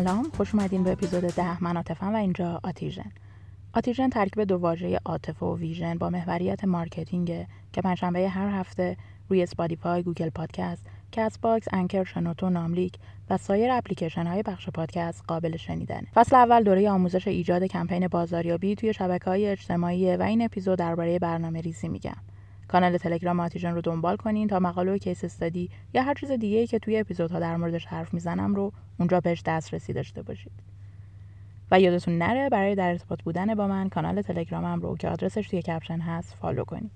سلام خوش اومدین به اپیزود ده من و اینجا آتیژن آتیژن ترکیب دو واژه عاطفه و vision با محوریت marketing که پنجشنبه هر هفته روی اسپاتیفای، گوگل پادکست، کست باکس، انکر، شنوتو، ناملیک و سایر اپلیکیشن های پخش پادکست قابل شنیدن. فصل اول دوره آموزش ایجاد کمپین بازاریابی توی شبکه های اجتماعی و این اپیزود درباره برنامه ریزی میگم. کانال تلگرام آتیژن رو دنبال کنین تا مقاله و case study یا هر چیز دیگه ای که توی اپیزودها در موردش حرف می‌زنم رو اونجا بهش دسترسی داشته باشید. و یادتون نره برای در ارتباط بودن با من کانال تلگرامم رو که آدرسش توی caption هست follow کنید.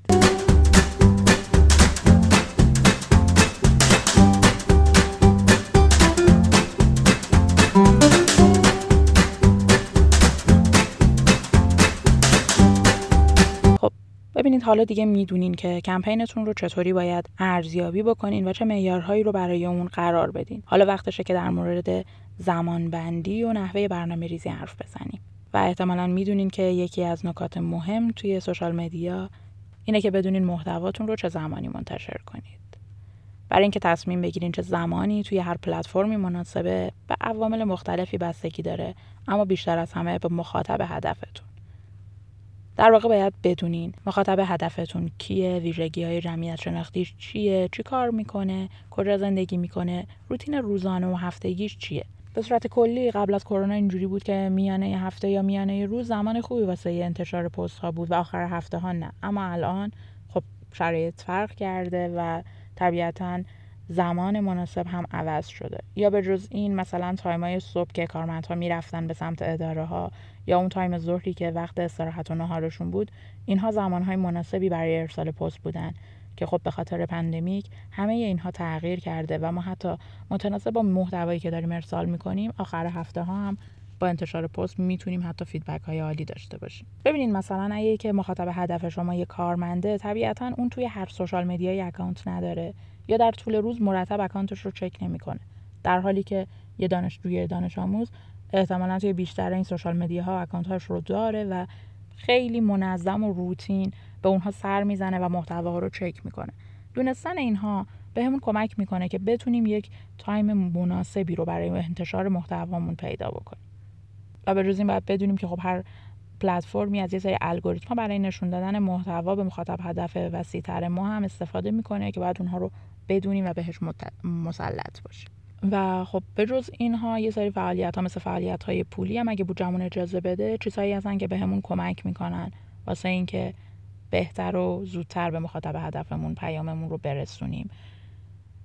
حالا دیگه می‌دونین که کمپینتون رو چطوری باید ارزیابی بکنین و چه معیارهایی رو برای اون قرار بدین. حالا وقتشه که در مورد زمانبندی و نحوه برنامه ریزی حرف بزنیم. و احتمالا می‌دونین که یکی از نکات مهم توی سوشال مدیا اینه که بدونین محتواتون رو چه زمانی منتشر کنید. برای اینکه تصمیم بگیرین چه زمانی توی هر پلتفرمی مناسبه به عوامل مختلفی بستگی داره اما بیشتر از همه به مخاطب هدفتون. در واقع باید بدونین مخاطب هدفتون کیه ویژگی های جمعیت شناختیش چیه چی کار می‌کنه کجا زندگی می‌کنه روتین روزانه و هفتگیش چیه. به صورت کلی قبل از کرونا اینجوری بود که میانه هفته یا میانه روز زمان خوبی واسه انتشار پست ها بود و آخر هفته ها نه. اما الان خب شرایط فرق کرده و طبیعتا زمان مناسب هم عوض شده. یا به جز این مثلا time ای صبح که کارمندها می‌رفتن به سمت اداره ها یا اون time ظهری که وقت استراحت و نهارشون بود اینها زمانهای مناسبی برای ارسال پست بودن که خب به خاطر pandemic همه اینها تغییر کرده و ما حتی متناسب با محتوایی که داریم ارسال می‌کنیم آخر هفته ها هم با انتشار پست می‌تونیم حتی feedback های عالی داشته باشیم. ببینید مثلا اگه که مخاطب هدف شما یه کارمنده طبیعتا اون توی هر social media ی account نداره یا در طول روز مرتب account ش رو چک نمی‌کنه. در حالی که یه دانشجو یا دانش آموز احتمالا توی بیشتر این social media ها account هاش رو داره و خیلی منظم و روتین به اونها سر می‌زنه و محتواها رو چک می‌کنه. دونستن اینها به همون کمک می‌کنه که بتونیم یک تایم مناسبی رو برای انتشار محتوامون پیدا بکنیم. و به جز این باید بدونیم که خب هر پلتفرمی از یه سری الگوریتم برای نشون دادن محتوا به مخاطب هدف وسیعتر ما هم استفاده می‌کنه که باید اونها رو بدونیم و بهش مسلط باشیم. و خب به جز اینها یه سری فعالیت ها مثل فعالیت های پولی هم اگه بودجمون اجازه بده چیزهایی هستن که بهمون به کمک می‌کنن. واسه اینکه بهتر و زودتر به مخاطب هدفمون پیاممون رو برسونیم.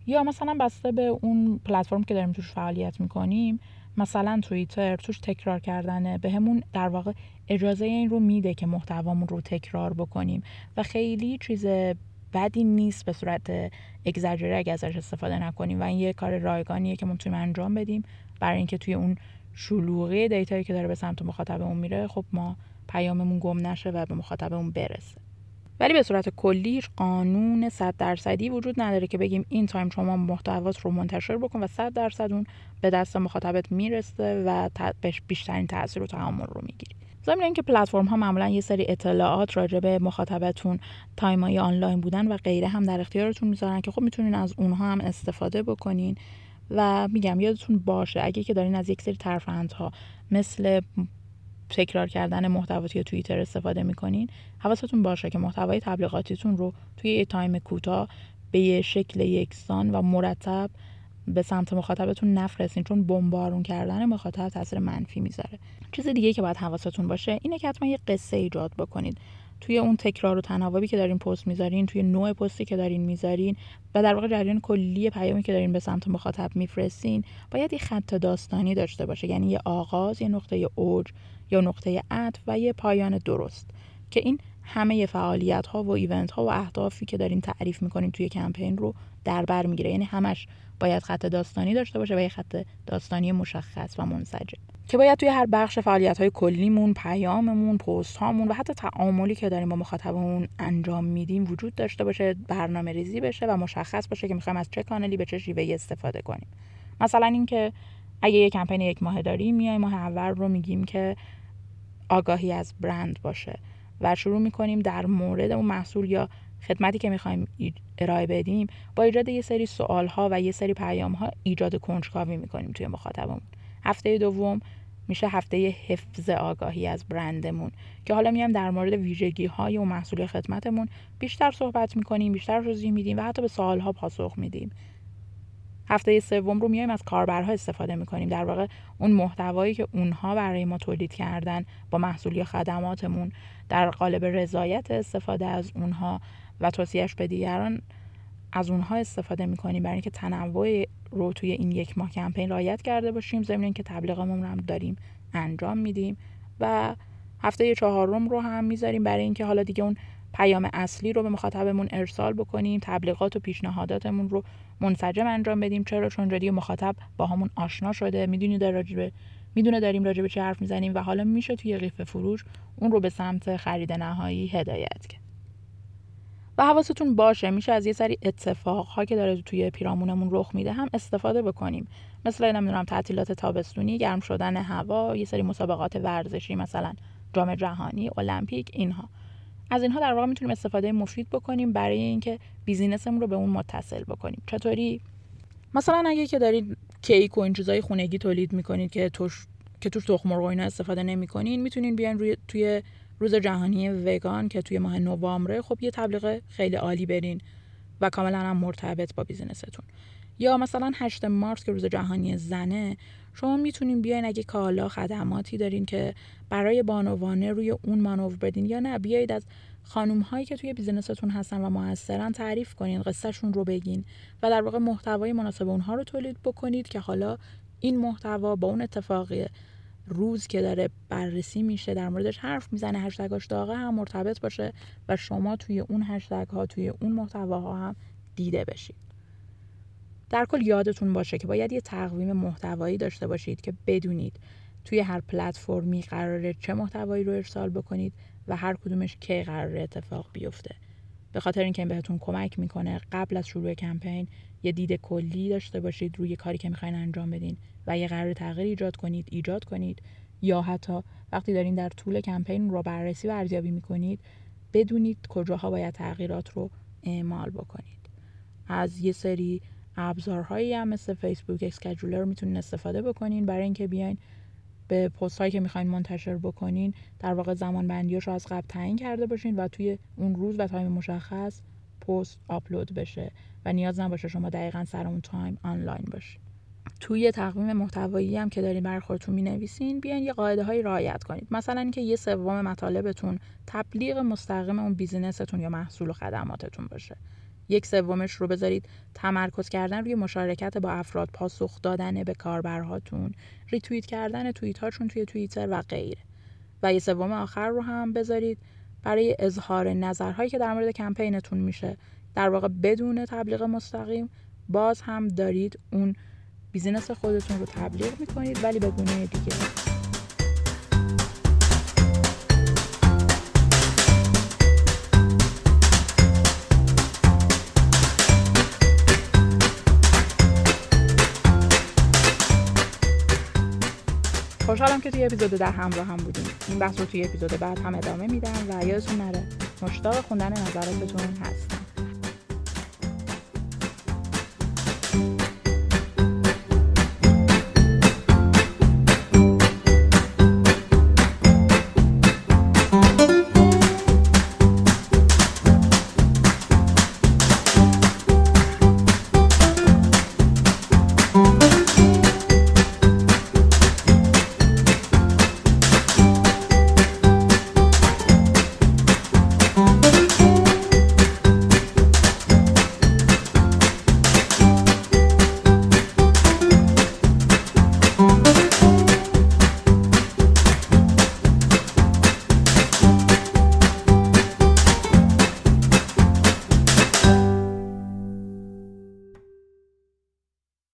یا مثلا بسته به اون پلتفرم که داریم توش فعالیت می‌کنیم مثلا توییتر توش تکرار کردنه به همون در واقع اجازه این رو میده که محتوامون رو تکرار بکنیم. و خیلی چیز بدی نیست به صورت اگزاجره اگه ازش استفاده نکنیم و این یه کار رایگانیه که می‌تونیم انجام بدیم برای اینکه توی اون شلوغی data یی که داره به سمت مخاطبمون میره خب ما پیاممون گم نشه و به مخاطبمون برسه. ولی به صورت کلی قانون 100 درصدی وجود نداره که بگیم این time شما محتوات رو منتشر بکن و 100 درصد اون به دست مخاطبت می‌رسه و بیشترین تاثیر و تعامل رو می‌گیری ضمن اینکه پلتفرم ها معمولا یه سری اطلاعات راجع به مخاطبتون time ای آنلاین بودن و غیره هم در اختیارتون می‌ذارن که خب می‌تونین از اونها هم استفاده بکنین. و میگم یادتون باشه اگه که دارین از یک سری ترفندها مثل تکرار کردن محتواتی توییتر استفاده می‌کنین حواستون باشه که محتوای تبلیغاتیتون رو توی یه تایم کوتاه به شکل یکسان و مرتب به سمت مخاطبتون نفرستین چون بمبارون کردن مخاطب تاثیر منفی می‌ذاره. چیز دیگه که باید حواستون باشه اینه که حتما یه قصه ایجاد بکنید. توی اون تکرار و تناوبی که دارین پست می‌ذارین توی نوع پستی که دارین می‌ذارین و در واقع جریان کلی پیامی که دارین به سمت مخاطب میفرستین باید یه خط داستانی داشته باشه. یعنی یه آغاز یه نقطه اوج یا نقطه عطف و یه پایان درست. که این همه فعالیت ها و ایونت ها و اهدافی که دارین تعریف می‌کنین توی کمپین رو در بر می‌گیره. یعنی همش باید خط داستانی داشته باشه و یه خط داستانی مشخص و منسجم. که باید توی هر بخش فعالیت های کلیمون پیاممون پست هامون و حتی تعاملی که داریم با مخاطبمون انجام میدیم وجود داشته باشه برنامه ریزی بشه و مشخص باشه که می‌خوایم از چه کانالی به چه شیوهی استفاده کنیم. مثلا اینکه اگه یه کمپین یک ماه داریم میایم ماه اول رو میگیم که آگاهی از برند باشه. و شروع می‌کنیم در مورد اون محصول یا خدمتی که می‌خوایم ارائه بدیم با ایجاد یه سری سوال ها و یه سری پیام ها ایجاد کنجکاوی می‌کنیم توی مخاطبمون. هفته دوم میشه هفته حفظ آگاهی از برندمون که حالا میام در مورد ویژگی های و محصول خدمتمون. بیشتر صحبت می‌کنیم بیشتر توضیح میدیم و حتی به سوالها پاسخ میدیم. هفته سوم رو میایم از کاربرها استفاده می‌کنیم. در واقع اون محتوایی که اونها برای ما تولید کردن با محصول یا خدماتمون در قالب رضایت استفاده از اونها و توصیهش به دیگران از اونها استفاده می‌کنیم برای اینکه تنوع رو توی این یک ماه کمپین رایت کرده باشیم. ضمن که تبلیغمون هم داریم انجام میدیم و هفته چهارم رو هم می‌ذاریم برای اینکه حالا دیگه اون پیام اصلی رو به مخاطبمون ارسال بکنیم تبلیغات و پیشنهاداتمون رو منسجم انجام بدیم. چرا؟ چون جدی مخاطب با همون آشنا شده. می‌دونی در راجبه می‌دونه داریم راجبه چه حرف می‌زنیم و حالا میشه توی قیف فروش اون رو به سمت خرید نهایی هدایت کرد. و حواستون باشه میشه از یه سری اتفاق که داره توی پیرامونمون رخ میده هم استفاده بکنیم. مثل نمی‌دونم تعطیلات تابستونی گرم شدن هوا یه سری مسابقات ورزشی مثلا جام جهانی المپیک اینها. از اینها در واقع می‌تونیم استفاده مفید بکنیم برای اینکه بیزینسمون رو به اون متصل بکنیم. چطوری؟ مثلا اگه که دارید کیک و این چیزای خونگی تولید می‌کنید که توش که توش تخم مرغ اینا استفاده نمی‌کنین می‌تونین بیان روی توی روز جهانی وگان که توی ماه نوامبر خب یه تبلیغ خیلی عالی برین. و کاملا هم مرتبط با بیزینستون. یا مثلا 8 مارس که روز جهانی زنه شما می‌تونین بیاین اگه کالا خدماتی دارین که برای بانوانه روی اون مانور بدین. یا نه بیایید از خانوم هایی که توی بیزینستون هستن و موثرن تعریف کنین قصهشون رو بگین و در واقع محتوای مناسب اونها رو تولید بکنید که حالا این محتوا با اون اتفاقی روز که داره بررسی میشه در موردش حرف می‌زنه هشتگاش داغه هم مرتبط باشه و شما توی اون هشتگ ها توی اون محتواها هم دیده بشید. در کل یادتون باشه که باید یه تقویم محتوایی داشته باشید که بدونید توی هر پلتفرمی قراره چه محتوایی رو ارسال بکنید و هر کدومش کی قراره اتفاق بیفته. به خاطر اینکه این بهتون کمک می‌کنه قبل از شروع کمپین یه دید کلی داشته باشید روی کاری که می‌خواین انجام بدین و یه قرار تغییر ایجاد کنید ایجاد کنید. یا حتی وقتی دارین در طول کمپین رو بررسی و ارزیابی می‌کنید بدونید کجاها باید تغییرات رو اعمال بکنید. از یه سری ابزارهایی هم مثل Facebook scheduler می‌تونین استفاده بکنین. برای اینکه بیاین به پست هایی که می‌خواین منتشر بکنین در واقع زمان بندیاش رو از قبل تعیین کرده باشین و توی اون روز و time مشخص پست آپلود بشه و نیاز نباشه شما دقیقا سر اون time آنلاین باشین توی تقویم محتوایی هم که دارین برای خودتون می نویسین بیاین یه قاعده هایی رعایت کنید. مثلا اینکه یه سوم مطالبتون تبلیغ مستقیم اون business تون یا محصول و خدماتتون باشه. یک سومش رو بذارید تمرکز کردن روی مشارکت با افراد پاسخ دادن به کاربرهاتون ریتوییت کردن توییت هاشون توی توییتر و غیره. و یه سوم آخر رو هم بذارید برای اظهار نظرهایی که در مورد کمپینتون میشه. در واقع بدون تبلیغ مستقیم باز هم دارید اون business خودتون رو تبلیغ می‌کنید ولی به گونه دیگه. خوشحالم که توی اپیزود ده همراه هم بودیم. این بحث رو توی اپیزود بعد هم ادامه میدم و یادتون نره مشتاق خوندن نظراتتون هست.